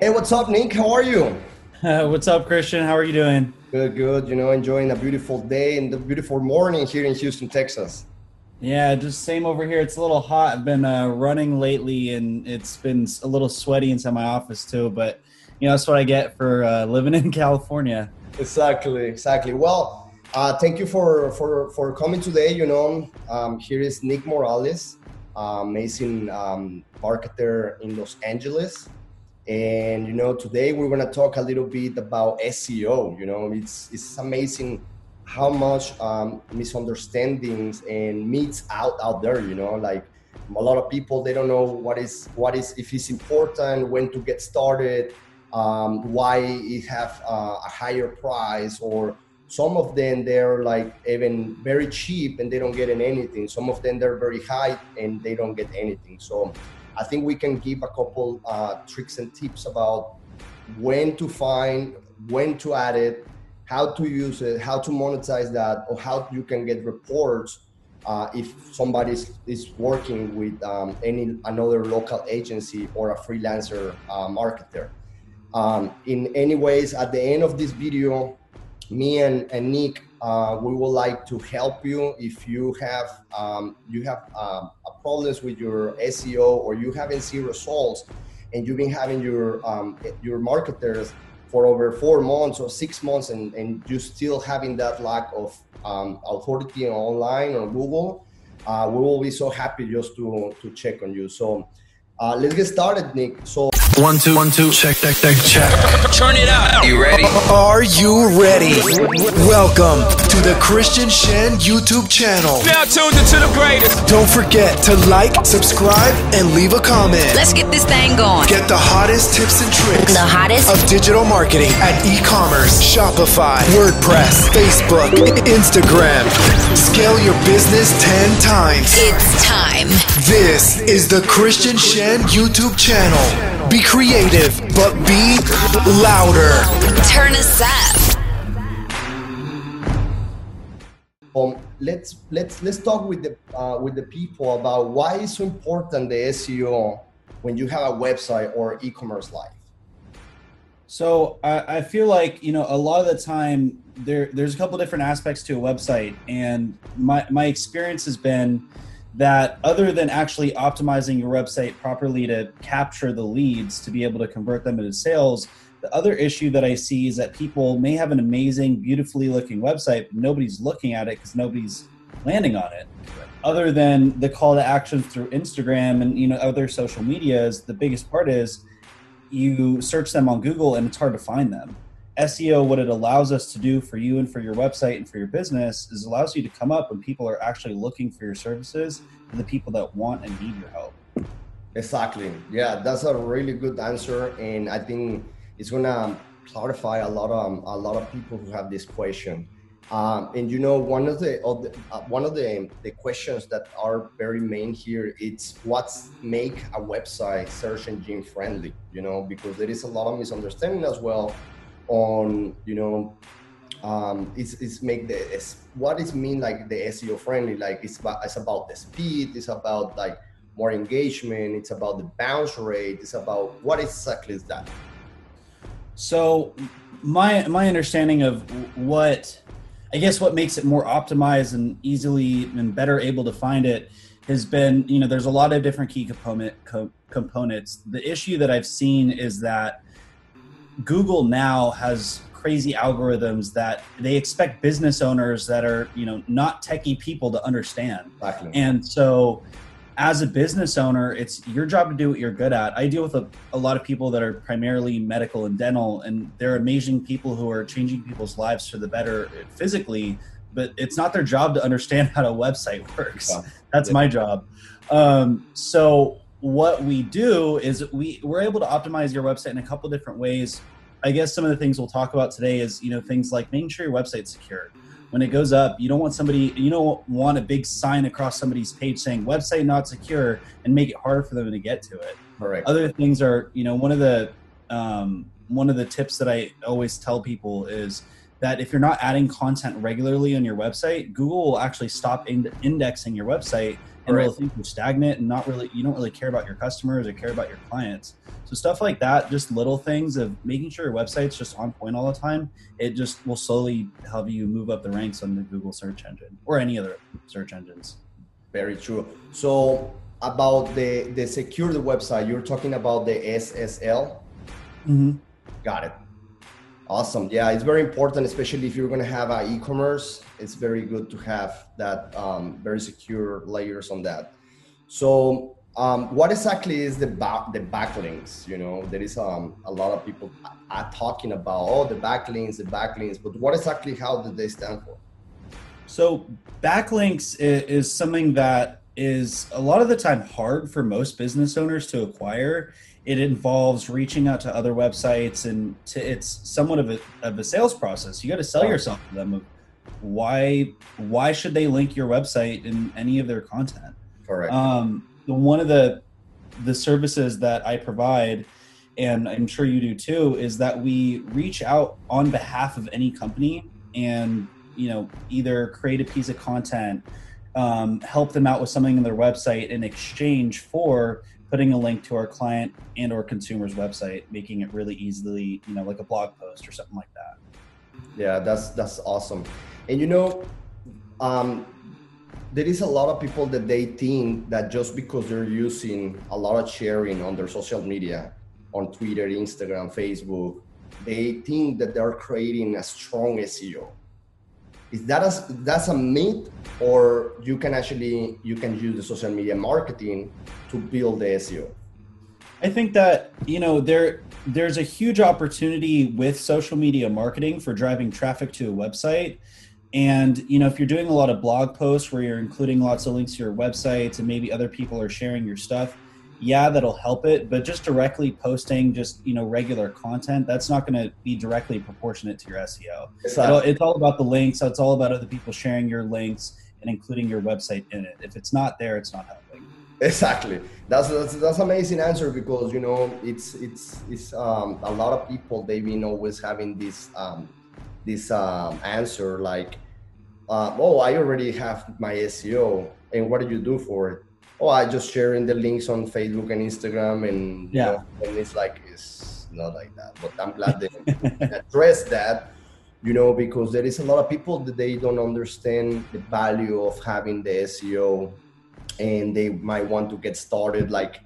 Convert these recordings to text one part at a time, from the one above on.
Hey, what's up, Nick? How are you? Uh, what's up, Christian? How are you doing? Good, good. You know, enjoying a beautiful day and the beautiful morning here in Houston, Texas. Yeah, just same over here. It's a little hot. I've been uh, running lately, and it's been a little sweaty inside my office too. But you know, that's what I get for uh, living in California. Exactly, exactly. Well, uh, thank you for for for coming today. You know, um, here is Nick Morales, amazing um, marketer in Los Angeles. And you know, today we're gonna talk a little bit about SEO. You know, it's it's amazing how much um, misunderstandings and myths out out there. You know, like a lot of people they don't know what is what is if it's important, when to get started, um, why it have uh, a higher price, or some of them they're like even very cheap and they don't get anything. Some of them they're very high and they don't get anything. So I think we can give a couple uh, tricks and tips about when to find, when to add it, how to use it, how to monetize that, or how you can get reports uh, if somebody is, working with um, any another local agency or a freelancer uh, marketer. Um, in any ways, at the end of this video, me and, and Nick, uh, we would like to help you if you have um, you have um, problems with your SEO or you haven't seen results, and you've been having your um, your marketers for over four months or six months, and, and you still having that lack of um, authority online or Google, uh, we will be so happy just to to check on you. So uh, let's get started, Nick. So. One, two, one, two, check, check, check, check. Turn it up. You ready? Are you ready? Welcome to the Christian Chêne YouTube channel. Now tuned into the greatest. Don't forget to like, subscribe, and leave a comment. Let's get this thing going. Get the hottest tips and tricks The hottest? of digital marketing at e-commerce, Shopify, WordPress, Facebook, Instagram. Scale your business 10 times. It's time. This is the Christian Chêne YouTube channel. Be creative, but be louder. Turn us up. um, let's let's let's talk with the uh, with the people about why it's so important the SEO when you have a website or e-commerce life. So I, I feel like you know a lot of the time there there's a couple different aspects to a website, and my my experience has been that other than actually optimizing your website properly to capture the leads to be able to convert them into sales, the other issue that I see is that people may have an amazing, beautifully looking website, but nobody's looking at it because nobody's landing on it. Other than the call to action through Instagram and you know other social medias, the biggest part is you search them on Google and it's hard to find them. SEO, what it allows us to do for you and for your website and for your business is allows you to come up when people are actually looking for your services and the people that want and need your help. Exactly. Yeah, that's a really good answer, and I think it's gonna clarify a lot of a lot of people who have this question. Um, and you know, one of the, of the uh, one of the the questions that are very main here it's what's make a website search engine friendly. You know, because there is a lot of misunderstanding as well on you know um, it's, it's make the it's, what is mean like the SEO friendly like it's about it's about the speed it's about like more engagement it's about the bounce rate it's about what exactly is that So my my understanding of what I guess what makes it more optimized and easily and better able to find it has been you know there's a lot of different key component co- components. The issue that I've seen is that Google now has crazy algorithms that they expect business owners that are you know not techie people to understand. exactly And so, as a business owner, it's your job to do what you're good at. I deal with a, a lot of people that are primarily medical and dental, and they're amazing people who are changing people's lives for the better physically, but it's not their job to understand how a website works. Yeah. That's Yeah. my job. Um, so, what we do is we, we're able to optimize your website in a couple different ways. I guess some of the things we'll talk about today is you know things like making sure your website's secure. When it goes up you don't want somebody you don't want a big sign across somebody's page saying website not secure and make it harder for them to get to it. Correct. Other things are you know one of the um, one of the tips that i always tell people is that if you're not adding content regularly on your website google will actually stop ind- indexing your website and Correct. think you're stagnant and not really you don't really care about your customers or care about your clients. So stuff like that, just little things of making sure your website's just on point all the time, it just will slowly help you move up the ranks on the Google search engine or any other search engines. Very true. So about the the secure the website, you're talking about the SSL. Mm-hmm. Got it. Awesome. Yeah, it's very important, especially if you're going to have an e-commerce. It's very good to have that um, very secure layers on that. So, um, what exactly is the back the backlinks? You know, there is um, a lot of people are talking about oh the backlinks, the backlinks, but what exactly how do they stand for? So backlinks is, is something that is a lot of the time hard for most business owners to acquire. It involves reaching out to other websites, and to, it's somewhat of a, of a sales process. You got to sell yourself to them. Why why should they link your website in any of their content? Correct. Um, the one of the the services that I provide, and I'm sure you do too, is that we reach out on behalf of any company and you know either create a piece of content, um, help them out with something on their website in exchange for putting a link to our client and or consumer's website, making it really easily, you know, like a blog post or something like that. Yeah, that's that's awesome. And you know, um, there is a lot of people that they think that just because they're using a lot of sharing on their social media, on Twitter, Instagram, Facebook, they think that they're creating a strong SEO. Is that a, that's a myth, or you can actually you can use the social media marketing to build the SEO? I think that you know there there's a huge opportunity with social media marketing for driving traffic to a website. And you know if you're doing a lot of blog posts where you're including lots of links to your websites and maybe other people are sharing your stuff, yeah, that'll help it. But just directly posting just you know regular content, that's not going to be directly proportionate to your SEO. It'll, it's all about the links. It's all about other people sharing your links and including your website in it. If it's not there, it's not helping. Exactly. That's that's that's amazing answer because you know it's it's it's um, a lot of people they've been always having this um, this um, answer like, uh, oh, I already have my SEO, and what do you do for it? Oh, I just sharing the links on Facebook and Instagram, and you Yeah. know, and it's like it's not like that. But I'm glad they address that you know because there is a lot of people that they don't understand the value of having the seo and they might want to get started like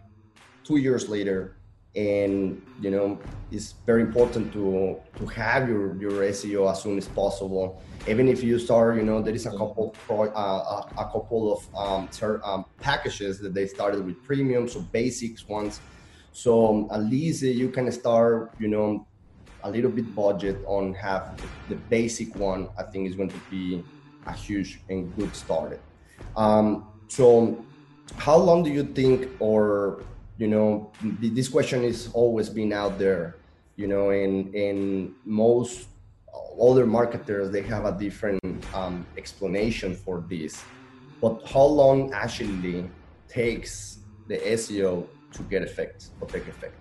two years later and you know it's very important to to have your your seo as soon as possible. Even if you start you know there is a couple pro, uh, a, a couple of um, ter- um, packages that they started with premium so basics ones. So um, at least uh, you can start you know a little bit budget on have the basic one i think is going to be a huge and good start um, so how long do you think or you know this question is always been out there you know and and most other marketers they have a different um, explanation for this but how long actually takes the seo to get effect or take effect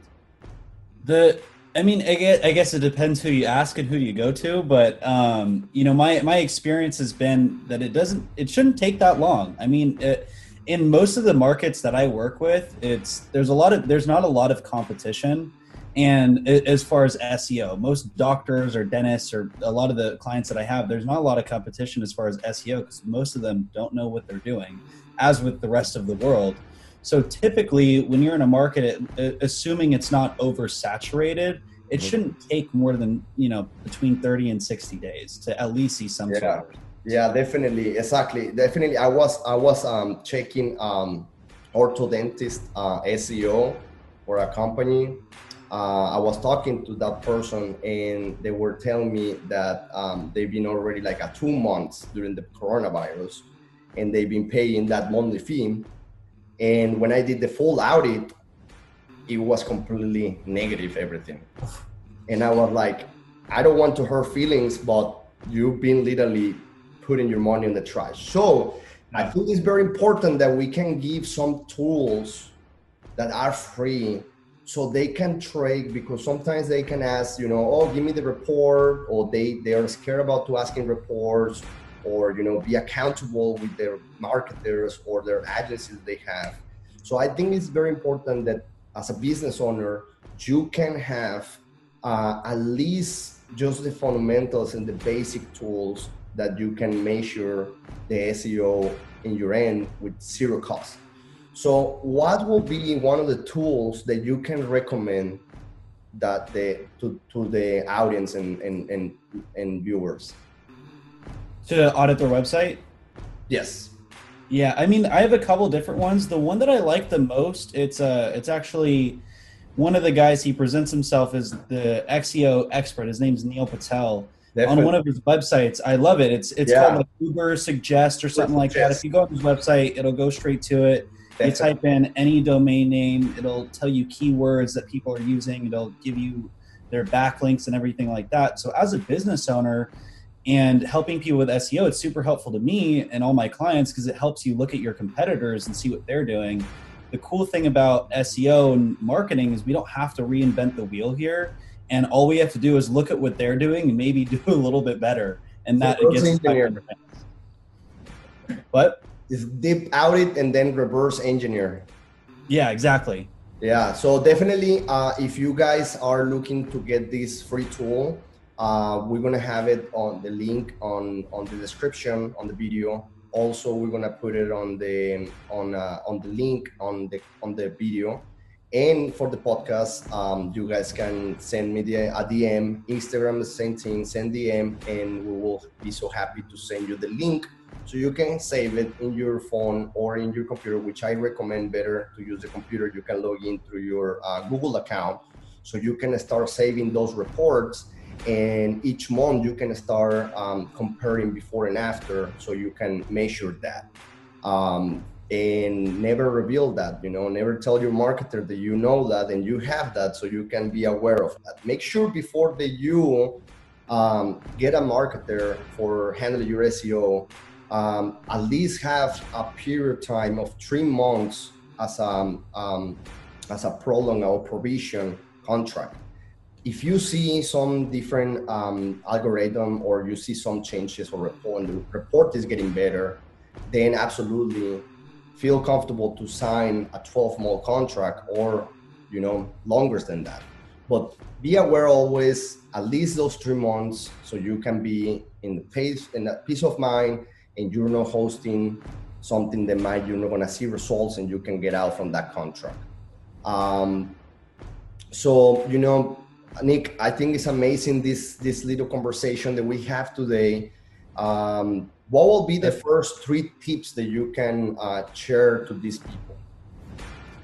The I mean, I guess, I guess it depends who you ask and who you go to, but um, you know, my my experience has been that it doesn't, it shouldn't take that long. I mean, it, in most of the markets that I work with, it's there's a lot of there's not a lot of competition, and as far as SEO, most doctors or dentists or a lot of the clients that I have, there's not a lot of competition as far as SEO because most of them don't know what they're doing, as with the rest of the world. So typically, when you're in a market, assuming it's not oversaturated, it Mhm. shouldn't take more than you know between 30 and 60 days to at least see some Yeah. sort of Yeah, definitely, exactly, definitely. I was I was um, checking um, orthodontist uh, SEO for a company. Uh, I was talking to that person, and they were telling me that um, they've been already like a two months during the coronavirus, and they've been paying that monthly fee. And when I did the full audit, it was completely negative everything, and I was like, I don't want to hurt feelings, but you've been literally putting your money in the trash. So I think it's very important that we can give some tools that are free so they can trade because sometimes they can ask, you know, oh, give me the report, or they they are scared about to asking reports, or you know be accountable with their marketers or their agencies they have so i think it's very important that as a business owner you can have uh, at least just the fundamentals and the basic tools that you can measure the seo in your end with zero cost. So what will be one of the tools that you can recommend that the to, to the audience and, and, and, and viewers? To audit their website? Yes. Yeah i mean i have a couple different ones. The one that i like the most it's uh it's actually one of the guys he presents himself as the SEO expert. His name's neil patel Definitely. on one of his websites i love it it's it's yeah. called like Ubersuggest or something like that if you go on his website it'll go straight to it you type in any domain name, it'll tell you keywords that people are using, it'll give you their backlinks and everything like that. So, as a business owner and helping people with SEO, it's super helpful to me and all my clients because it helps you look at your competitors and see what they're doing. The cool thing about SEO and marketing is we don't have to reinvent the wheel here. And all we have to do is look at what they're doing and maybe do a little bit better. And that so gets What? is deep it and then reverse engineer. Yeah, exactly. Yeah, so definitely, uh, if you guys are looking to get this free tool, uh, we're gonna have it on the link on on the description on the video. Also, we're gonna put it on the on uh, on the link on the on the video. And for the podcast, um, you guys can send me the, a DM, Instagram, same thing, send DM, and we will be so happy to send you the link so you can save it in your phone or in your computer, which I recommend better to use the computer. You can log in through your uh, Google account. So you can start saving those reports. And each month you can start um, comparing before and after so you can measure that. Um, and never reveal that, you know, never tell your marketer that you know that and you have that so you can be aware of that. Make sure before that you um, get a marketer for handling your SEO um, at least have a period time of three months as a um, as a prolong or provision contract. If you see some different um, algorithm or you see some changes or report report is getting better, then absolutely feel comfortable to sign a 12 month contract or you know longer than that. But be aware always at least those three months so you can be in the pace in that peace of mind and you're not hosting something that might you're not going to see results and you can get out from that contract um, so you know nick i think it's amazing this this little conversation that we have today um, what will be the first three tips that you can uh, share to these people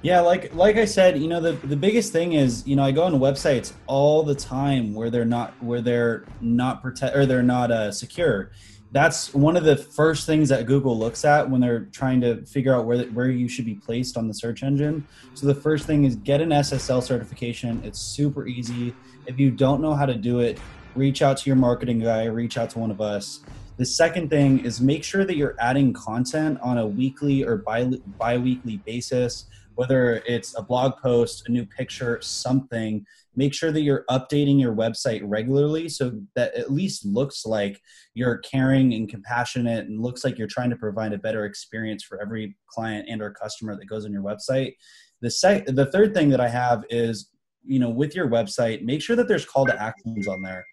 yeah like like i said you know the, the biggest thing is you know i go on websites all the time where they're not where they're not protect or they're not uh, secure that's one of the first things that Google looks at when they're trying to figure out where where you should be placed on the search engine. So the first thing is get an SSL certification. It's super easy. If you don't know how to do it, reach out to your marketing guy, reach out to one of us. The second thing is make sure that you're adding content on a weekly or bi bi-weekly basis, whether it's a blog post, a new picture, something. Make sure that you're updating your website regularly so that at least looks like you're caring and compassionate and looks like you're trying to provide a better experience for every client and or customer that goes on your website. The sec- the third thing that i have is you know with your website make sure that there's call to actions on there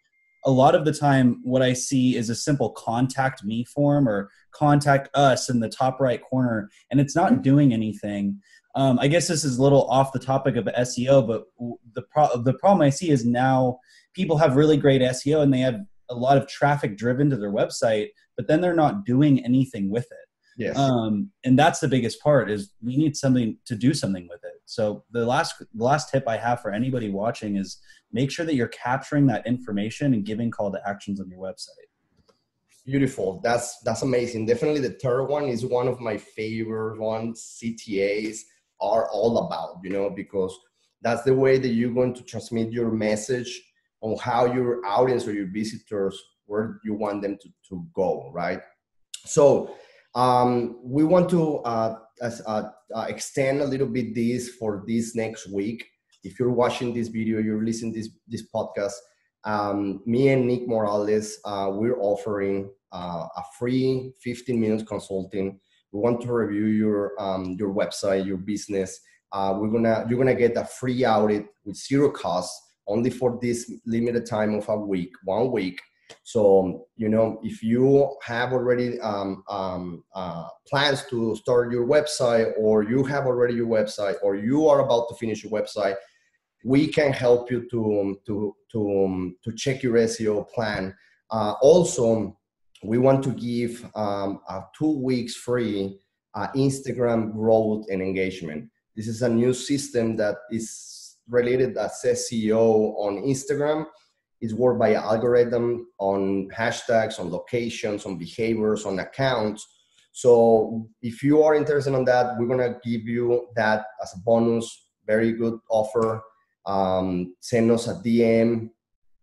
a lot of the time what i see is a simple contact me form or contact us in the top right corner and it's not doing anything um, I guess this is a little off the topic of SEO, but the pro- the problem I see is now people have really great SEO and they have a lot of traffic driven to their website, but then they're not doing anything with it. Yes. Um, and that's the biggest part is we need something to do something with it. So the last the last tip I have for anybody watching is make sure that you're capturing that information and giving call to actions on your website. Beautiful. That's that's amazing. Definitely the third one is one of my favorite ones. CTAs are all about, you know, because that's the way that you're going to transmit your message on how your audience or your visitors where you want them to, to go, right? So um, we want to uh, uh, uh, extend a little bit this for this next week. If you're watching this video, you're listening this this podcast, um, me and Nick Morales, uh, we're offering uh, a free 15 minutes consulting. We want to review your um, your website, your business. Uh, we're gonna you're gonna get a free audit with zero cost, only for this limited time of a week, one week. So you know, if you have already um, um, uh, plans to start your website, or you have already your website, or you are about to finish your website, we can help you to to to to check your SEO plan. Uh, also, we want to give um, a two weeks free uh, Instagram growth and engagement. This is a new system that is related as SEO on Instagram. It's worked by algorithm on hashtags, on locations, on behaviors, on accounts. So if you are interested in that, we're gonna give you that as a bonus. Very good offer um, send us a DM,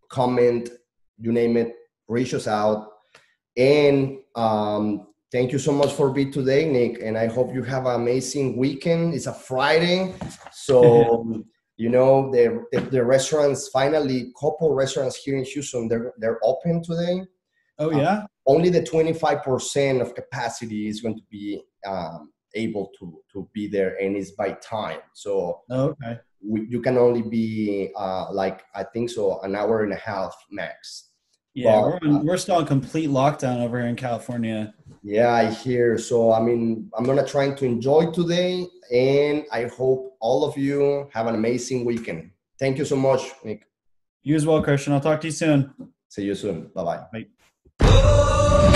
comment, you name it, reach us out. And um, thank you so much for being today, Nick. And I hope you have an amazing weekend. It's a Friday, so you know the, the, the restaurants finally, couple restaurants here in Houston, they're they're open today. Oh yeah. Uh, only the twenty five percent of capacity is going to be um, able to to be there, and it's by time. So okay we, you can only be uh, like I think so an hour and a half max. Yeah, but, we're, uh, we're still in complete lockdown over here in California. Yeah, I hear. So I mean, I'm gonna try to enjoy today, and I hope all of you have an amazing weekend. Thank you so much, Nick. You as well, Christian. I'll talk to you soon. See you soon. Bye-bye. Bye.